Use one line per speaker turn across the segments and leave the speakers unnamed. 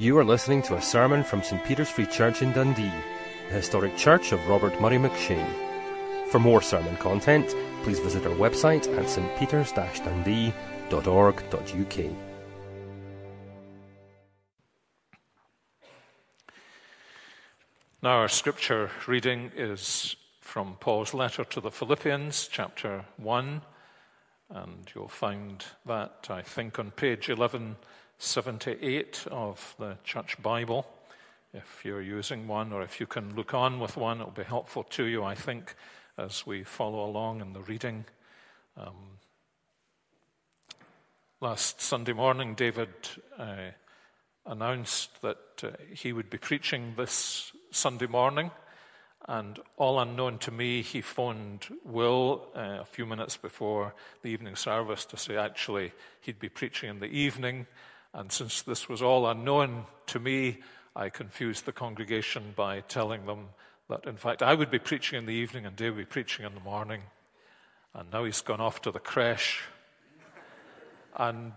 You are listening to a sermon from St. Peter's Free Church in Dundee, the historic church of Robert Murray McCheyne. For more sermon content, please visit our website at stpeters-dundee.org.uk.
Now, our scripture reading is from Paul's letter to the Philippians, chapter 1, and you'll find that, I think, on page 1178 of the Church Bible. If you're using one, or if you can look on with one, it'll be helpful to you, I think, as we follow along in the reading. Um, last Sunday morning, David uh, announced that uh, he would be preaching this Sunday morning. And all unknown to me, he phoned Will uh, a few minutes before the evening service to say actually he'd be preaching in the evening. And since this was all unknown to me, I confused the congregation by telling them that in fact I would be preaching in the evening and Dave would be preaching in the morning. And now he's gone off to the creche. And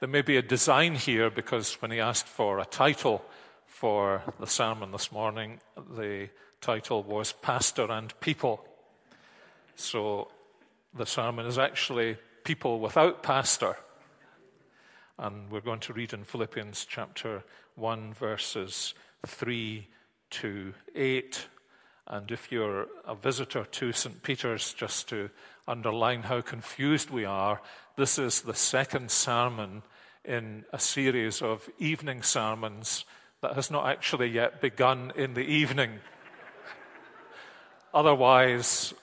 there may be a design here because when he asked for a title for the sermon this morning, the title was Pastor and People. So the sermon is actually People Without Pastor. And we're going to read in Philippians chapter 1, verses 3 to 8. And if you're a visitor to St. Peter's, just to underline how confused we are, this is the second sermon in a series of evening sermons that has not actually yet begun in the evening. Otherwise,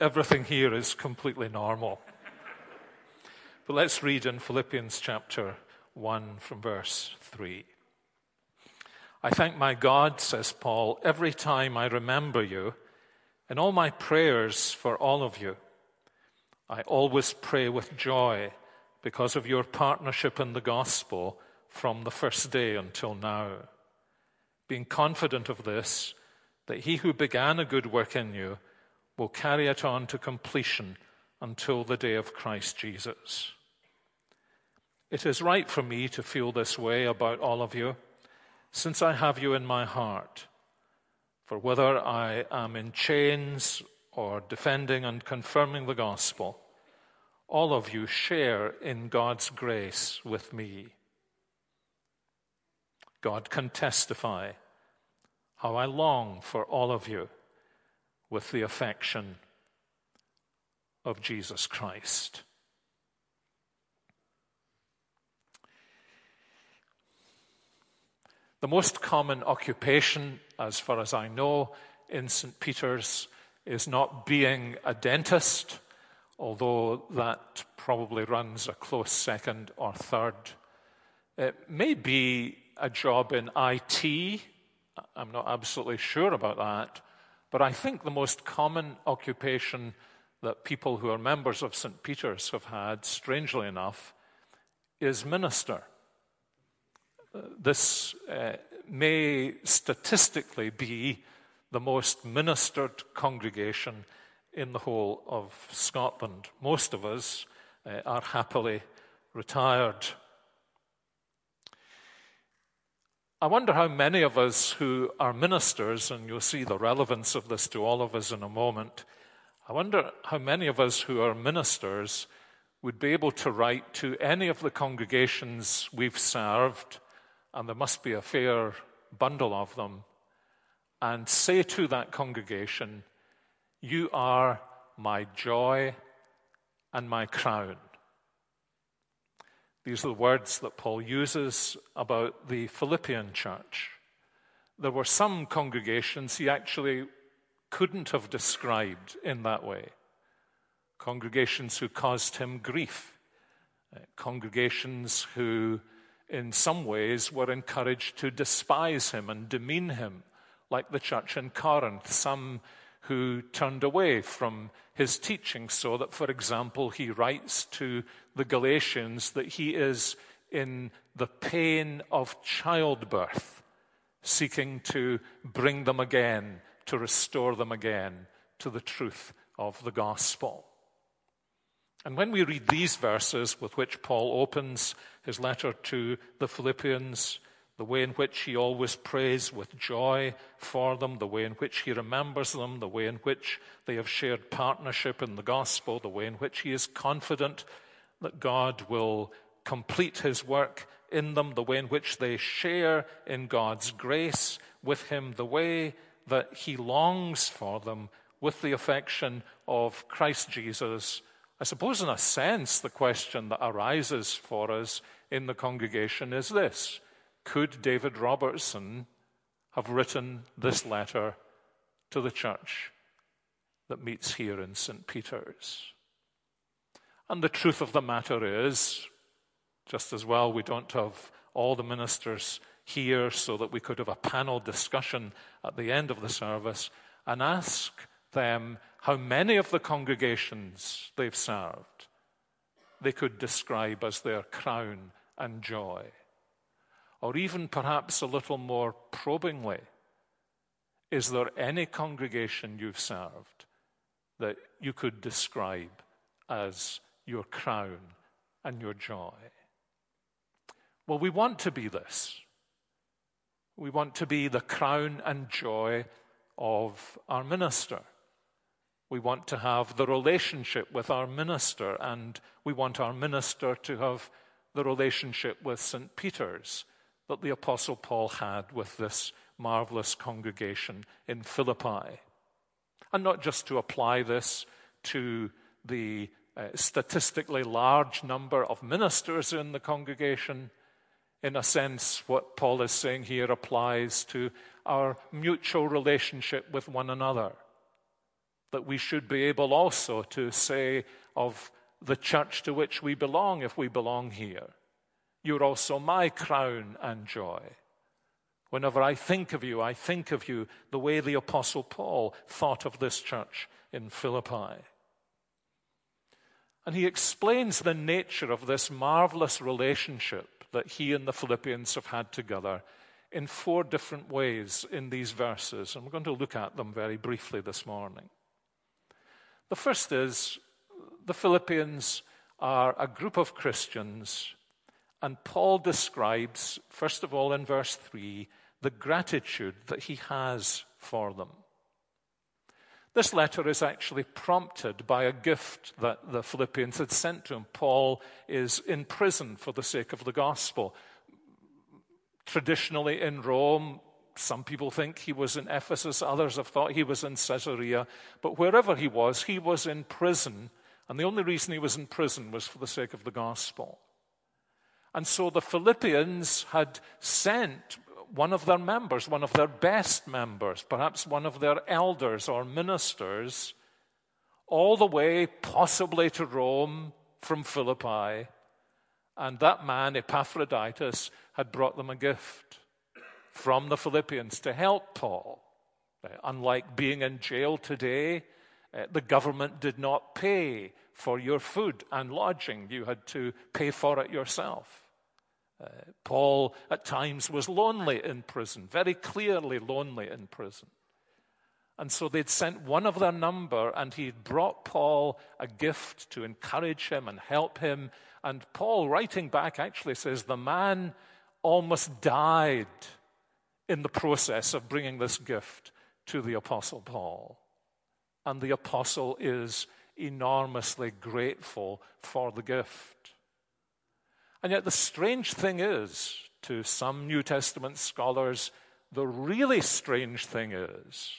everything here is completely normal. But let's read in Philippians chapter 1 from verse 3. I thank my God, says Paul, every time I remember you in all my prayers for all of you. I always pray with joy because of your partnership in the gospel from the first day until now. Being confident of this, that he who began a good work in you will carry it on to completion until the day of Christ Jesus. It is right for me to feel this way about all of you since I have you in my heart. For whether I am in chains or defending and confirming the gospel, all of you share in God's grace with me. God can testify how I long for all of you with the affection of Jesus Christ. The most common occupation, as far as I know, in St. Peter's is not being a dentist, although that probably runs a close second or third. It may be a job in IT. I'm not absolutely sure about that. But I think the most common occupation that people who are members of St. Peter's have had, strangely enough, is minister this uh, may statistically be the most ministered congregation in the whole of Scotland. Most of us uh, are happily retired. I wonder how many of us who are ministers, and you'll see the relevance of this to all of us in a moment, I wonder how many of us who are ministers would be able to write to any of the congregations we've served and there must be a fair bundle of them, and say to that congregation, You are my joy and my crown. These are the words that Paul uses about the Philippian church. There were some congregations he actually couldn't have described in that way. Congregations who caused him grief, uh, congregations who in some ways, were encouraged to despise him and demean him, like the church in Corinth, some who turned away from his teaching, so that, for example, he writes to the Galatians that he is in the pain of childbirth, seeking to bring them again, to restore them again to the truth of the gospel. And when we read these verses with which Paul opens his letter to the Philippians, the way in which he always prays with joy for them, the way in which he remembers them, the way in which they have shared partnership in the gospel, the way in which he is confident that God will complete his work in them, the way in which they share in God's grace with him, the way that he longs for them with the affection of Christ Jesus. I suppose, in a sense, the question that arises for us in the congregation is this Could David Robertson have written this letter to the church that meets here in St. Peter's? And the truth of the matter is, just as well, we don't have all the ministers here so that we could have a panel discussion at the end of the service and ask them how many of the congregations they've served they could describe as their crown and joy. Or even perhaps a little more probingly, is there any congregation you've served that you could describe as your crown and your joy? Well, we want to be this. We want to be the crown and joy of our minister. We want to have the relationship with our minister, and we want our minister to have the relationship with St. Peter's that the Apostle Paul had with this marvelous congregation in Philippi. And not just to apply this to the uh, statistically large number of ministers in the congregation, in a sense, what Paul is saying here applies to our mutual relationship with one another. That we should be able also to say of the church to which we belong, if we belong here, you're also my crown and joy. Whenever I think of you, I think of you the way the Apostle Paul thought of this church in Philippi. And he explains the nature of this marvelous relationship that he and the Philippians have had together in four different ways in these verses. And we're going to look at them very briefly this morning. The first is the Philippians are a group of Christians, and Paul describes, first of all in verse 3, the gratitude that he has for them. This letter is actually prompted by a gift that the Philippians had sent to him. Paul is in prison for the sake of the gospel. Traditionally in Rome, some people think he was in Ephesus, others have thought he was in Caesarea, but wherever he was, he was in prison, and the only reason he was in prison was for the sake of the gospel. And so the Philippians had sent one of their members, one of their best members, perhaps one of their elders or ministers, all the way possibly to Rome from Philippi. And that man, Epaphroditus, had brought them a gift from the Philippians to help Paul. Uh, unlike being in jail today, uh, the government did not pay for your food and lodging, you had to pay for it yourself. Uh, Paul at times was lonely in prison, very clearly lonely in prison. And so they'd sent one of their number, and he'd brought Paul a gift to encourage him and help him. And Paul, writing back, actually says the man almost died in the process of bringing this gift to the Apostle Paul. And the Apostle is enormously grateful for the gift. And yet, the strange thing is, to some New Testament scholars, the really strange thing is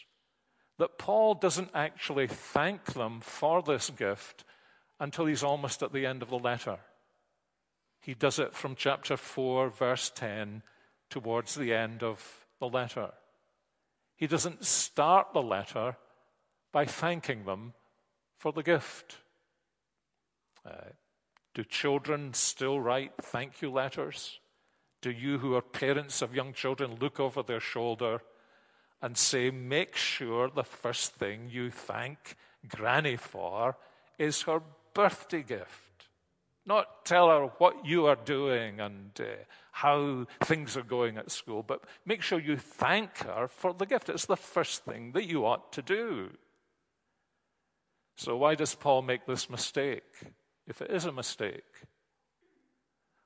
that Paul doesn't actually thank them for this gift until he's almost at the end of the letter. He does it from chapter 4, verse 10, towards the end of the letter. He doesn't start the letter by thanking them for the gift. Uh, do children still write thank you letters? Do you, who are parents of young children, look over their shoulder and say, make sure the first thing you thank Granny for is her birthday gift? Not tell her what you are doing and uh, how things are going at school, but make sure you thank her for the gift. It's the first thing that you ought to do. So, why does Paul make this mistake? if it is a mistake?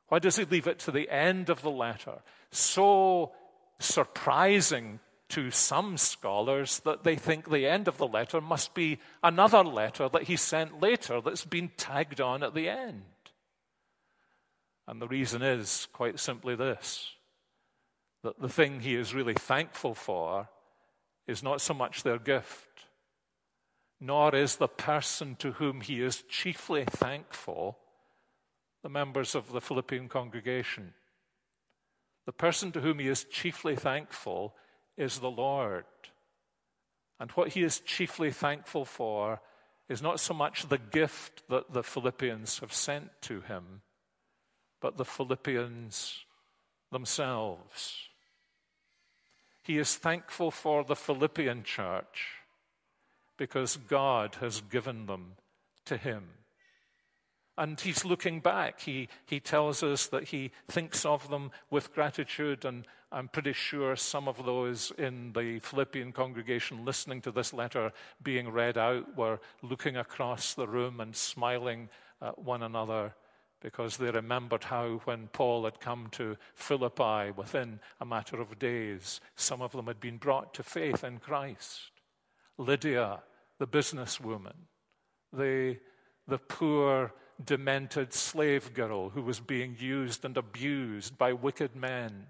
Why does he leave it to the end of the letter? So surprising to some scholars that they think the end of the letter must be another letter that he sent later that's been tagged on at the end. And the reason is quite simply this that the thing he is really thankful for is not so much their gift, nor is the person to whom he is chiefly thankful the members of the Philippian congregation. The person to whom he is chiefly thankful is the Lord. And what he is chiefly thankful for is not so much the gift that the Philippians have sent to him, but the Philippians themselves. He is thankful for the Philippian church because God has given them to him. And he's looking back. He, he tells us that he thinks of them with gratitude. And I'm pretty sure some of those in the Philippian congregation listening to this letter being read out were looking across the room and smiling at one another because they remembered how, when Paul had come to Philippi within a matter of days, some of them had been brought to faith in Christ. Lydia, the businesswoman, the, the poor demented slave girl who was being used and abused by wicked men,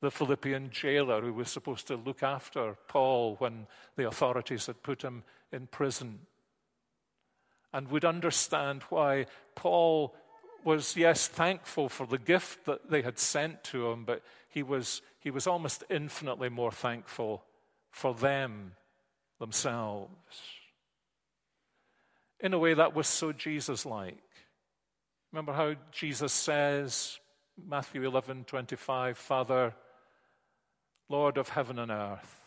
the Philippian jailer who was supposed to look after Paul when the authorities had put him in prison, and would understand why Paul was, yes, thankful for the gift that they had sent to him, but he was, he was almost infinitely more thankful for them themselves in a way that was so Jesus like. Remember how Jesus says, Matthew 11 25, Father, Lord of heaven and earth,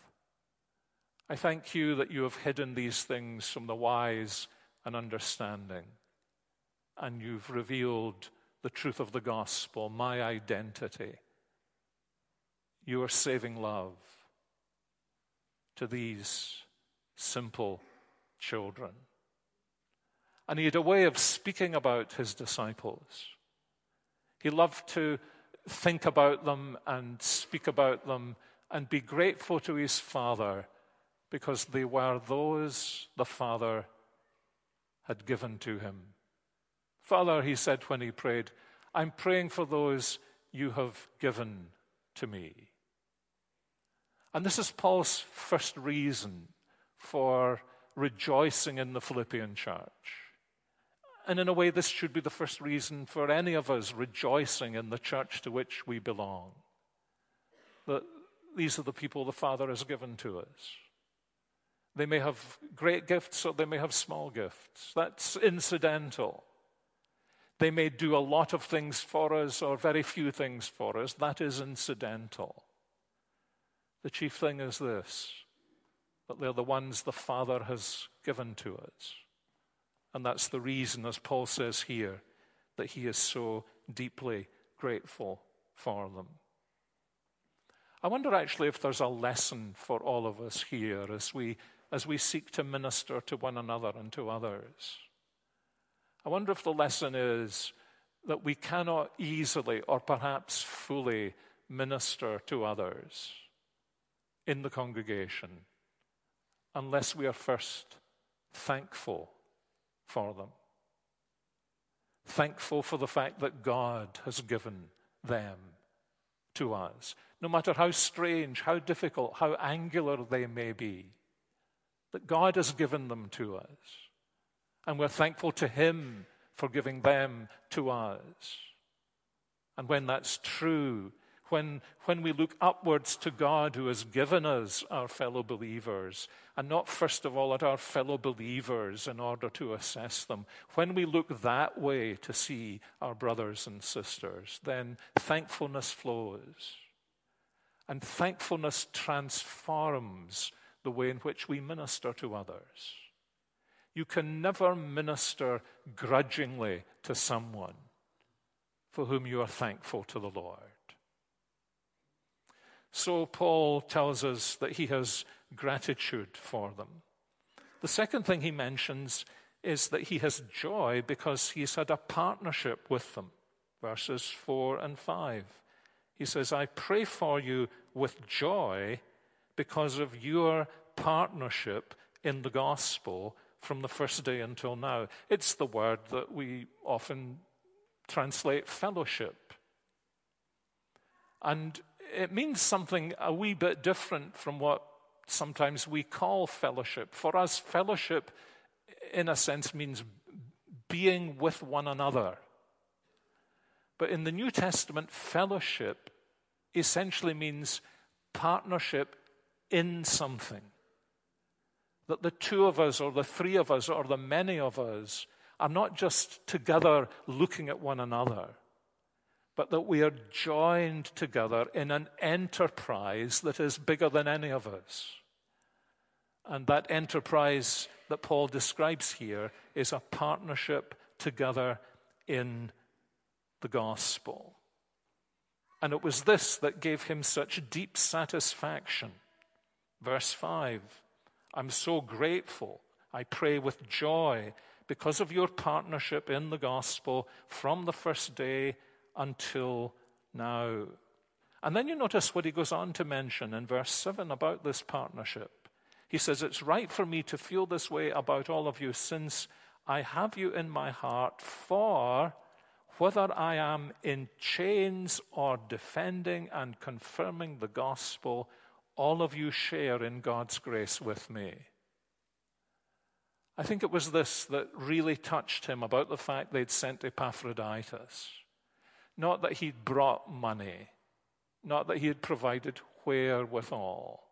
I thank you that you have hidden these things from the wise and understanding, and you've revealed the truth of the gospel, my identity, your saving love to these simple children. And he had a way of speaking about his disciples. He loved to think about them and speak about them and be grateful to his Father because they were those the Father had given to him. Father, he said when he prayed, I'm praying for those you have given to me. And this is Paul's first reason for rejoicing in the Philippian church. And in a way, this should be the first reason for any of us rejoicing in the church to which we belong. That these are the people the Father has given to us. They may have great gifts or they may have small gifts. That's incidental. They may do a lot of things for us or very few things for us. That is incidental. The chief thing is this that they're the ones the Father has given to us. And that's the reason, as Paul says here, that he is so deeply grateful for them. I wonder actually if there's a lesson for all of us here as we, as we seek to minister to one another and to others. I wonder if the lesson is that we cannot easily or perhaps fully minister to others in the congregation unless we are first thankful for them. Thankful for the fact that God has given them to us, no matter how strange, how difficult, how angular they may be, that God has given them to us. And we're thankful to Him for giving them to us. And when that's true, when, when we look upwards to God who has given us our fellow believers, and not first of all at our fellow believers in order to assess them, when we look that way to see our brothers and sisters, then thankfulness flows. And thankfulness transforms the way in which we minister to others. You can never minister grudgingly to someone for whom you are thankful to the Lord. So Paul tells us that he has gratitude for them. The second thing he mentions is that he has joy because he's had a partnership with them. verses 4 and 5. He says, I pray for you with joy because of your partnership in the gospel from the first day until now. It's the word that we often translate fellowship. And it means something a wee bit different from what sometimes we call fellowship. For us, fellowship, in a sense, means being with one another. But in the New Testament, fellowship essentially means partnership in something. That the two of us, or the three of us, or the many of us are not just together looking at one another, but that we are joined together in an enterprise that is bigger than any of us. And that enterprise that Paul describes here is a partnership together in the gospel. And it was this that gave him such deep satisfaction. Verse 5 I'm so grateful. I pray with joy because of your partnership in the gospel from the first day until now. And then you notice what he goes on to mention in verse 7 about this partnership. He says, It's right for me to feel this way about all of you since I have you in my heart, for whether I am in chains or defending and confirming the gospel, all of you share in God's grace with me. I think it was this that really touched him about the fact they'd sent Epaphroditus. Not that he'd brought money, not that he had provided wherewithal,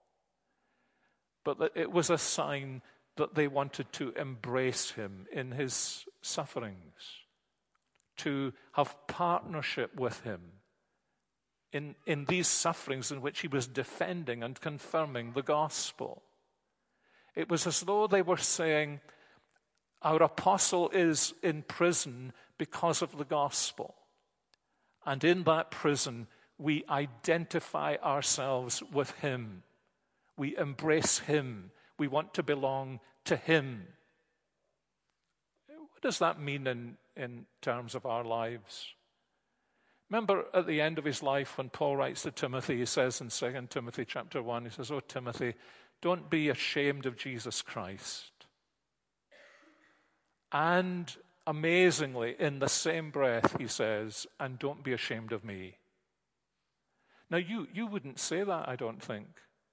but that it was a sign that they wanted to embrace him in his sufferings, to have partnership with him in, in these sufferings in which he was defending and confirming the gospel. It was as though they were saying, Our apostle is in prison because of the gospel. And in that prison, we identify ourselves with him. We embrace him. We want to belong to him. What does that mean in, in terms of our lives? Remember at the end of his life when Paul writes to Timothy, he says in 2 Timothy chapter 1, he says, Oh, Timothy, don't be ashamed of Jesus Christ. And amazingly, in the same breath, he says, and don't be ashamed of me. Now, you, you wouldn't say that, I don't think.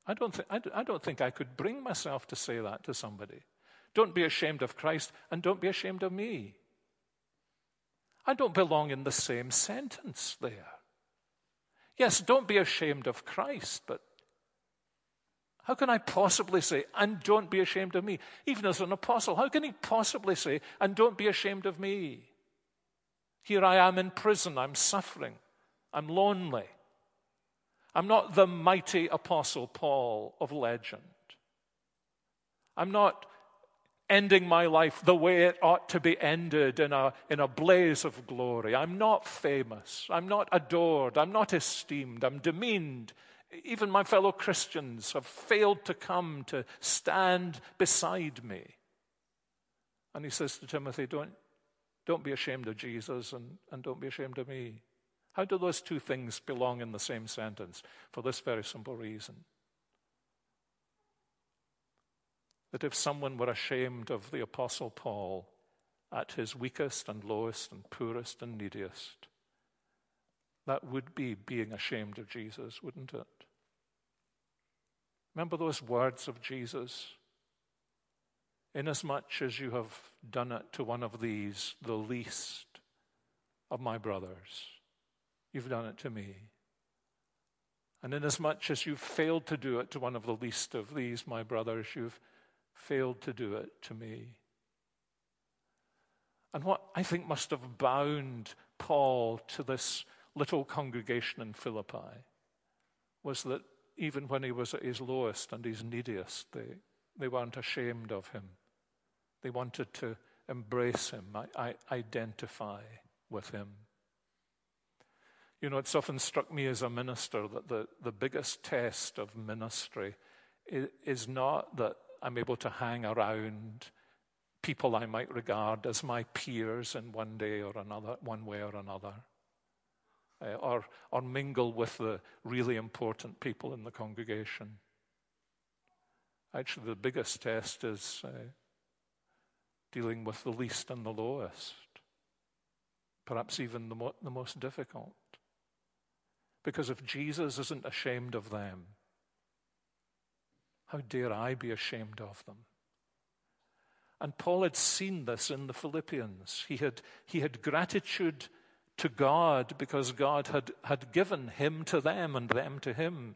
I don't, th- I, I don't think I could bring myself to say that to somebody. Don't be ashamed of Christ and don't be ashamed of me. I don't belong in the same sentence there. Yes, don't be ashamed of Christ, but how can I possibly say, and don't be ashamed of me? Even as an apostle, how can he possibly say, and don't be ashamed of me? Here I am in prison, I'm suffering, I'm lonely. I'm not the mighty apostle Paul of legend. I'm not ending my life the way it ought to be ended in a, in a blaze of glory. I'm not famous. I'm not adored. I'm not esteemed. I'm demeaned. Even my fellow Christians have failed to come to stand beside me. And he says to Timothy, Don't, don't be ashamed of Jesus and, and don't be ashamed of me. How do those two things belong in the same sentence? For this very simple reason that if someone were ashamed of the Apostle Paul at his weakest and lowest and poorest and neediest, that would be being ashamed of Jesus, wouldn't it? Remember those words of Jesus? Inasmuch as you have done it to one of these, the least of my brothers, you've done it to me. And inasmuch as you've failed to do it to one of the least of these, my brothers, you've failed to do it to me. And what I think must have bound Paul to this little congregation in Philippi was that even when he was at his lowest and his neediest, they, they weren't ashamed of him. They wanted to embrace him, I, I identify with him. You know, it's often struck me as a minister that the, the biggest test of ministry is, is not that I'm able to hang around people I might regard as my peers in one day or another, one way or another. uh, or, or mingle with the really important people in the congregation. Actually, the biggest test is uh, dealing with the least and the lowest, perhaps even the, mo- the most difficult. Because if Jesus isn't ashamed of them, how dare I be ashamed of them? And Paul had seen this in the Philippians. He had, he had gratitude to God because God had, had given him to them and them to him.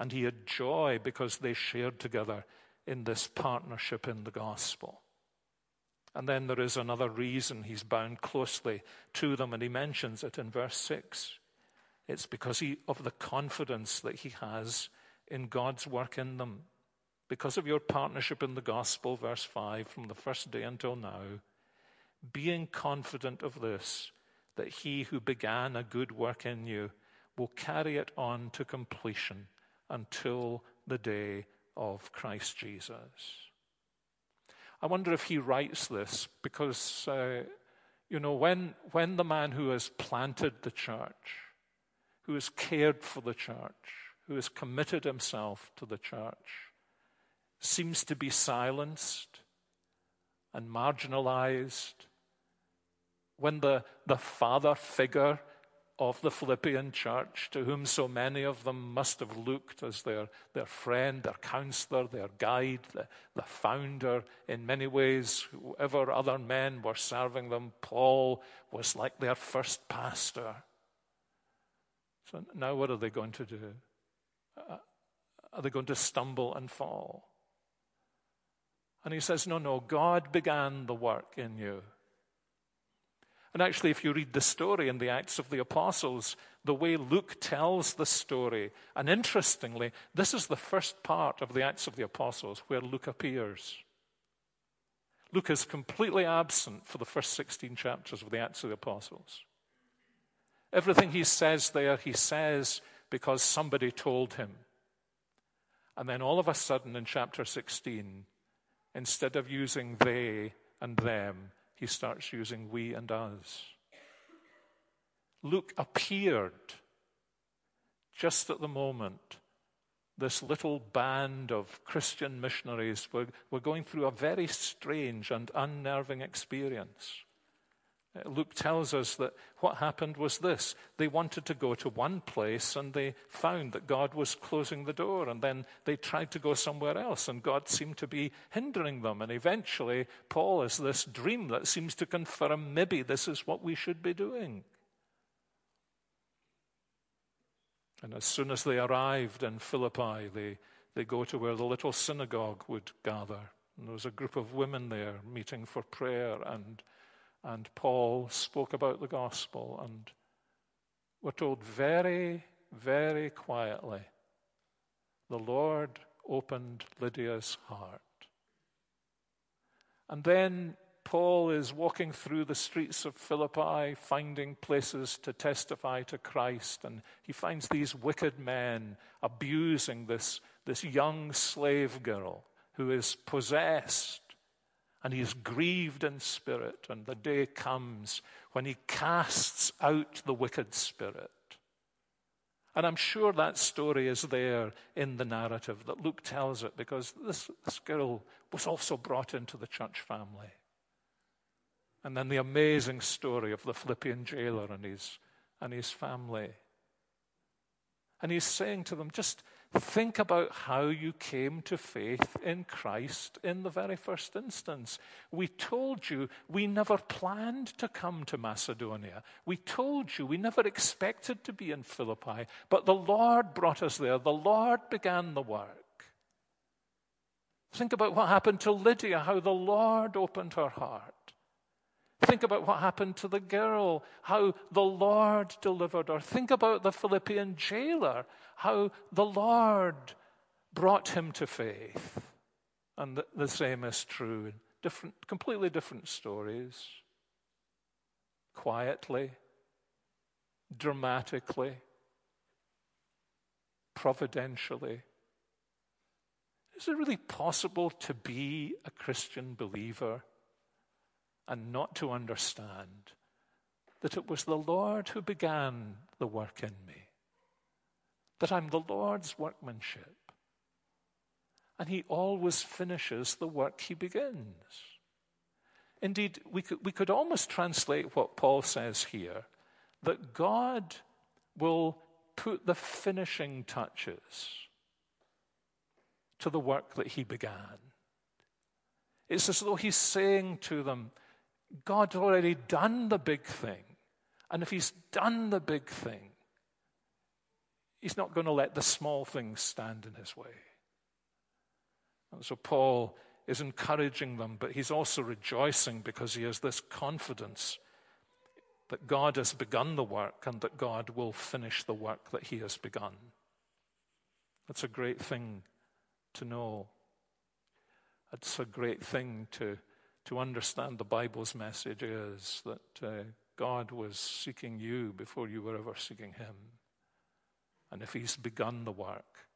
And he had joy because they shared together in this partnership in the gospel. And then there is another reason he's bound closely to them, and he mentions it in verse 6. It's because he, of the confidence that he has in God's work in them. Because of your partnership in the gospel, verse 5, from the first day until now, being confident of this, that he who began a good work in you will carry it on to completion until the day of Christ Jesus. I wonder if he writes this because, uh, you know, when, when the man who has planted the church, who has cared for the church, who has committed himself to the church, seems to be silenced and marginalized, when the, the father figure of the Philippian church, to whom so many of them must have looked as their, their friend, their counselor, their guide, the, the founder, in many ways, whoever other men were serving them, Paul was like their first pastor. So now what are they going to do? Are they going to stumble and fall? And he says, No, no, God began the work in you. And actually, if you read the story in the Acts of the Apostles, the way Luke tells the story, and interestingly, this is the first part of the Acts of the Apostles where Luke appears. Luke is completely absent for the first 16 chapters of the Acts of the Apostles. Everything he says there, he says because somebody told him. And then all of a sudden in chapter 16, instead of using they and them, he starts using we and us. Luke appeared just at the moment this little band of Christian missionaries were, were going through a very strange and unnerving experience. Uh, Luke tells us that what happened was this. They wanted to go to one place and they found that God was closing the door, and then they tried to go somewhere else, and God seemed to be hindering them. And eventually, Paul has this dream that seems to confirm maybe this is what we should be doing. And as soon as they arrived in Philippi, they, they go to where the little synagogue would gather. And there was a group of women there meeting for prayer and and Paul spoke about the gospel, and we're told very, very quietly the Lord opened Lydia's heart. And then Paul is walking through the streets of Philippi, finding places to testify to Christ, and he finds these wicked men abusing this, this young slave girl who is possessed and he is grieved in spirit. And the day comes when he casts out the wicked spirit. And I'm sure that story is there in the narrative that Luke tells it because this, this girl was also brought into the church family. And then the amazing story of the Philippian jailer and his, and his family. And he's saying to them, just Think about how you came to faith in Christ in the very first instance. We told you we never planned to come to Macedonia. We told you we never expected to be in Philippi, but the Lord brought us there. The Lord began the work. Think about what happened to Lydia, how the Lord opened her heart. Think about what happened to the girl, how the Lord delivered her. Think about the Philippian jailer, how the Lord brought him to faith. And the, the same is true in different, completely different stories. Quietly, dramatically, providentially. Is it really possible to be a Christian believer and not to understand that it was the Lord who began the work in me, that I'm the Lord's workmanship. And he always finishes the work he begins. Indeed, we could, we could almost translate what Paul says here that God will put the finishing touches to the work that he began. It's as though he's saying to them, God's already done the big thing. And if he's done the big thing, he's not going to let the small things stand in his way. And so Paul is encouraging them, but he's also rejoicing because he has this confidence that God has begun the work and that God will finish the work that he has begun. That's a great thing to know. It's a great thing to, to understand the Bible's message is that uh, God was seeking you before you were ever seeking him. And if he's begun the work,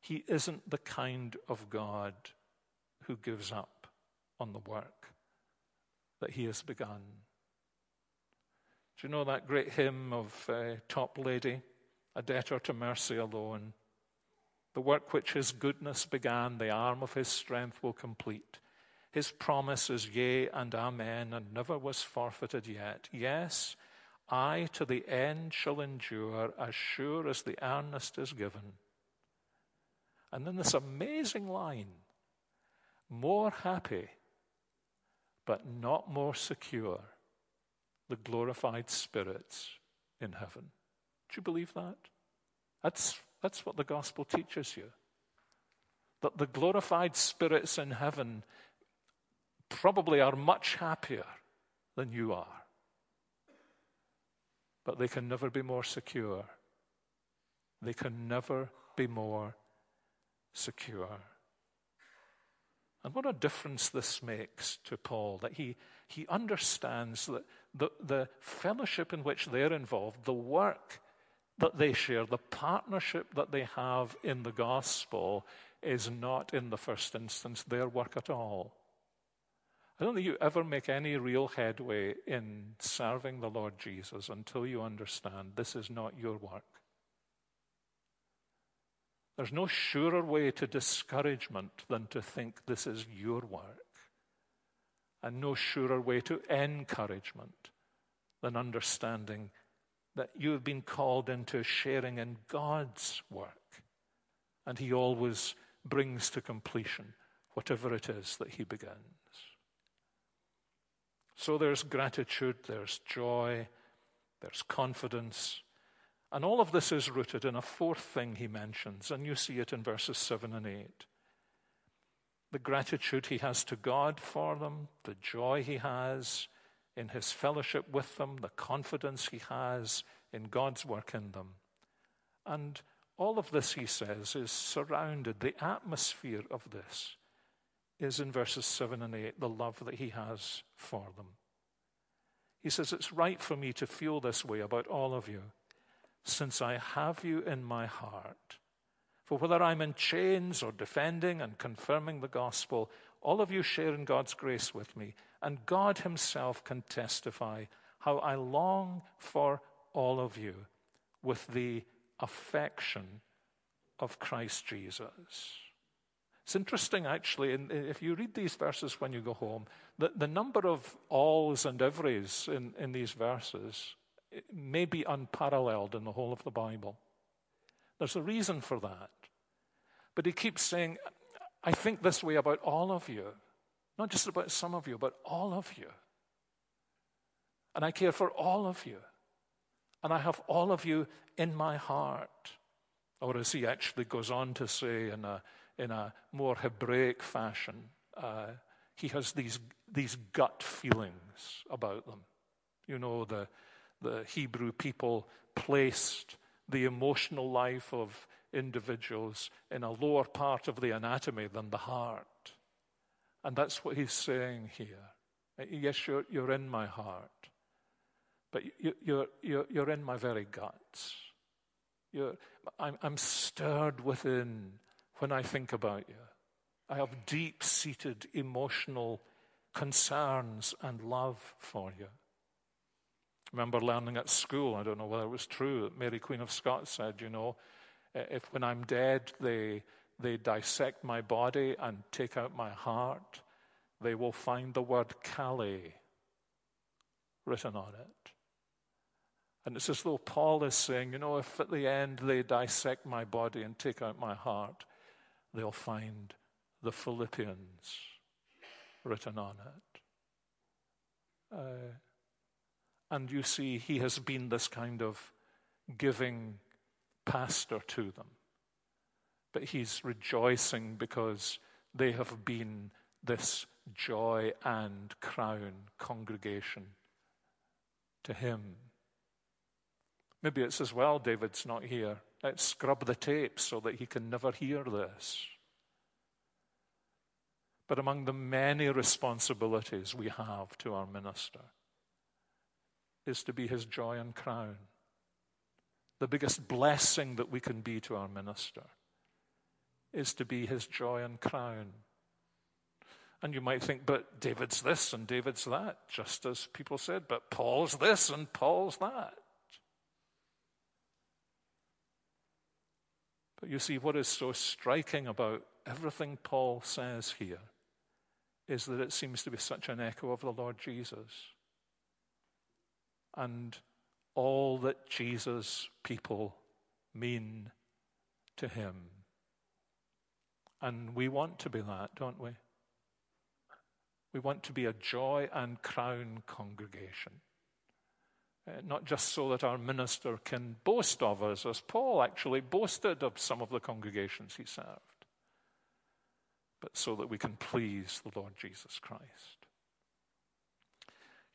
he isn't the kind of God who gives up on the work that he has begun. Do you know that great hymn of uh, Toplady, A Debtor to Mercy Alone? The work which his goodness began, the arm of his strength will complete. His promise is yea and amen, and never was forfeited yet. Yes, I to the end shall endure, as sure as the earnest is given. And then this amazing line more happy, but not more secure, the glorified spirits in heaven. Do you believe that? That's, that's what the gospel teaches you. That the glorified spirits in heaven probably are much happier than you are. But they can never be more secure. They can never be more secure. And what a difference this makes to Paul that he, he understands that the, the fellowship in which they're involved, the work that they share, the partnership that they have in the gospel is not in the first instance their work at all. I don't think you ever make any real headway in serving the Lord Jesus until you understand this is not your work. There's no surer way to discouragement than to think this is your work, and no surer way to encouragement than understanding that you have been called into sharing in God's work, and He always brings to completion whatever it is that He begins. So there's gratitude, there's joy, there's confidence, and all of this is rooted in a fourth thing he mentions, and you see it in verses 7 and 8. The gratitude he has to God for them, the joy he has in his fellowship with them, the confidence he has in God's work in them. And all of this, he says, is surrounded, the atmosphere of this is in verses 7 and 8, the love that he has for them. He says, It's right for me to feel this way about all of you since I have you in my heart. For whether I'm in chains or defending and confirming the gospel, all of you share in God's grace with me, and God Himself can testify how I long for all of you with the affection of Christ Jesus. It's interesting, actually, if you read these verses when you go home, that the number of alls and everys in, in these verses may be unparalleled in the whole of the Bible. There's a reason for that. But he keeps saying, I think this way about all of you, not just about some of you, but all of you. And I care for all of you. And I have all of you in my heart. Or as he actually goes on to say in a, in a more Hebraic fashion, uh, he has these, these gut feelings about them. You know, the, the Hebrew people placed the emotional life of individuals in a lower part of the anatomy than the heart. And that's what he's saying here. Yes, you're, you're in my heart, but you, you're, you're, you're in my very guts. You're, I'm, I'm stirred within when I think about you. I have deep seated emotional concerns and love for you. remember learning at school, I don't know whether it was true, that Mary Queen of Scots said, you know, if when I'm dead they, they dissect my body and take out my heart, they will find the word Calais written on it. And it's as though Paul is saying, you know, if at the end they dissect my body and take out my heart, they'll find the Philippians written on it. Uh, and you see, he has been this kind of giving pastor to them. But he's rejoicing because they have been this joy and crown congregation to him. Maybe it's as well David's not here. Let's scrub the tape so that he can never hear this. But among the many responsibilities we have to our minister is to be his joy and crown. The biggest blessing that we can be to our minister is to be his joy and crown. And you might think, but David's this and David's that, just as people said, but Paul's this and Paul's that. But you see, what is so striking about everything Paul says here is that it seems to be such an echo of the Lord Jesus and all that Jesus' people mean to him. And we want to be that, don't we? We want to be a joy and crown congregation. Uh, not just so that our minister can boast of us, as Paul actually boasted of some of the congregations he served, but so that we can please the Lord Jesus Christ.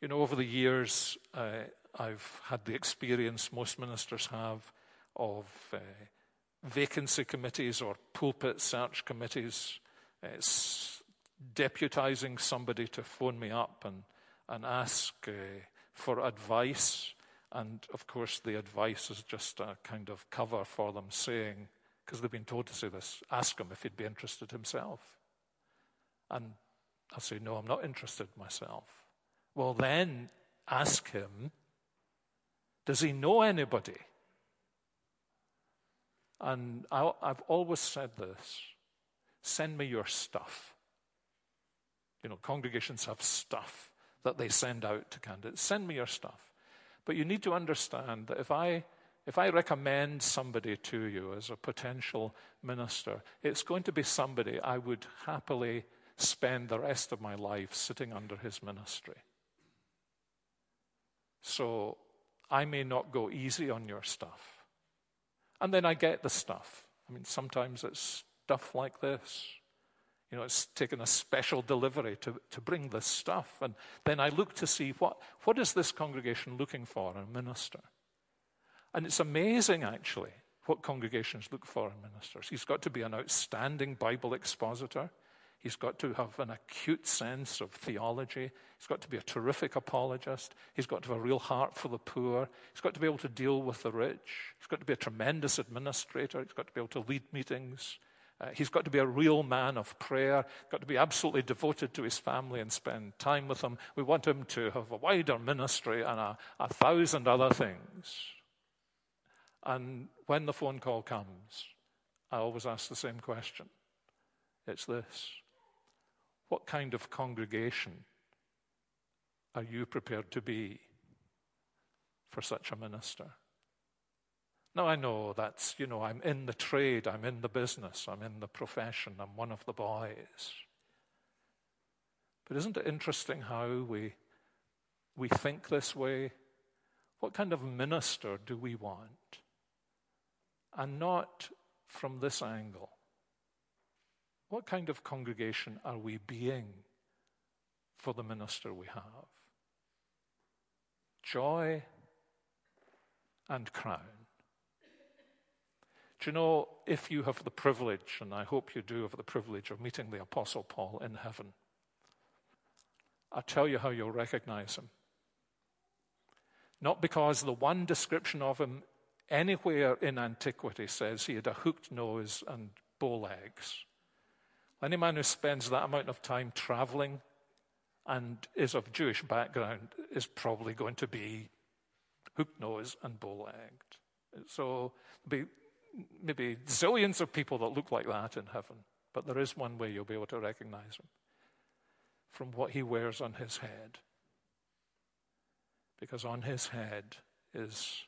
You know, over the years, uh, I've had the experience most ministers have of uh, vacancy committees or pulpit search committees. It's deputizing somebody to phone me up and, and ask uh, for advice. And of course, the advice is just a kind of cover for them saying, because they've been told to say this, ask him if he'd be interested himself. And I say, no, I'm not interested myself. Well, then ask him, does he know anybody? And I, have always said this send me your stuff. You know, congregations have stuff that they send out to candidates. Send me your stuff. But you need to understand that if I if I recommend somebody to you as a potential minister, it's going to be somebody I would happily spend the rest of my life sitting under his ministry. So I may not go easy on your stuff. And then I get the stuff. I mean, sometimes it's stuff like this. You know, it's taken a special delivery to, to bring this stuff. And then I look to see what, what is this congregation looking for in a minister? And it's amazing, actually, what congregations look for in ministers. He's got to be an outstanding Bible expositor. He's got to have an acute sense of theology. He's got to be a terrific apologist. He's got to have a real heart for the poor. He's got to be able to deal with the rich. He's got to be a tremendous administrator. He's got to be able to lead meetings. Uh, he's got to be a real man of prayer, got to be absolutely devoted to his family and spend time with them. We want him to have a wider ministry and a, a thousand other things. And when the phone call comes, I always ask the same question. It's this what kind of congregation are you prepared to be for such a minister? Now, I know that's, you know, I'm in the trade, I'm in the business, I'm in the profession, I'm one of the boys. But isn't it interesting how we, we think this way? What kind of minister do we want? And not from this angle. What kind of congregation are we being for the minister we have? Joy and crown. Do you know, if you have the privilege, and I hope you do have the privilege of meeting the Apostle Paul in heaven, I'll tell you how you'll recognize him. Not because the one description of him anywhere in antiquity says he had a hooked nose and bow legs. Any man who spends that amount of time traveling and is of Jewish background is probably going to be hook nosed and bow legged. So be maybe zillions of people that look like that in heaven, but there is one way you'll be able to recognize him from what he wears on his head. Because on his head is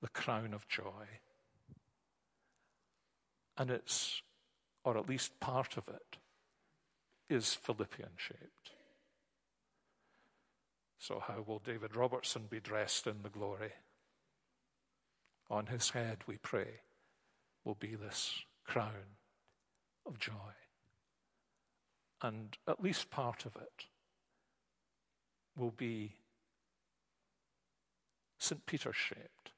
the crown of joy. And it's, or at least part of it, is Philippian shaped. So, how will David Robertson be dressed in the glory? On his head, we pray, will be this crown of joy. And at least part of it will be St. Peter shaped.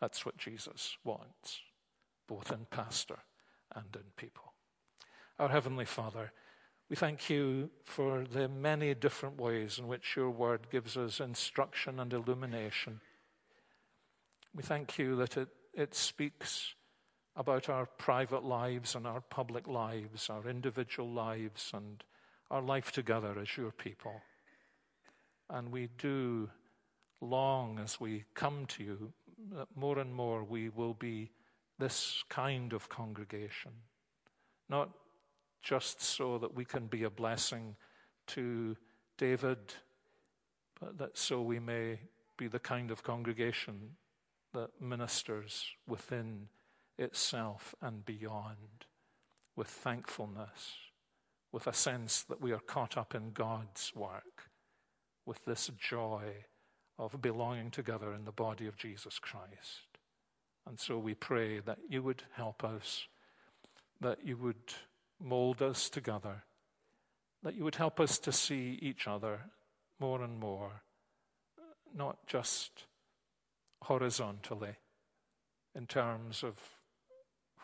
That's what Jesus wants, both in pastor and in people. Our Heavenly Father, we thank you for the many different ways in which your word gives us instruction and illumination. We thank you that it, it speaks about our private lives and our public lives, our individual lives, and our life together as your people. And we do long as we come to you that more and more we will be this kind of congregation. Not just so that we can be a blessing to David, but that so we may be the kind of congregation that ministers within itself and beyond with thankfulness, with a sense that we are caught up in God's work, with this joy of belonging together in the body of Jesus Christ. And so we pray that you would help us, that you would mold us together, that you would help us to see each other more and more, not just horizontally in terms of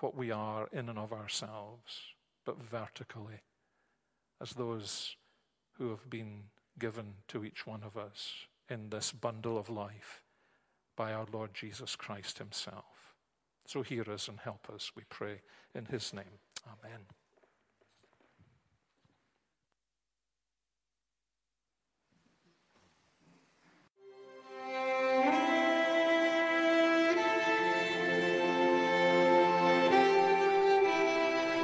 what we are in and of ourselves, but vertically as those who have been given to each one of us in this bundle of life by our Lord Jesus Christ Himself. So hear us and help us, we pray, in His name. Amen.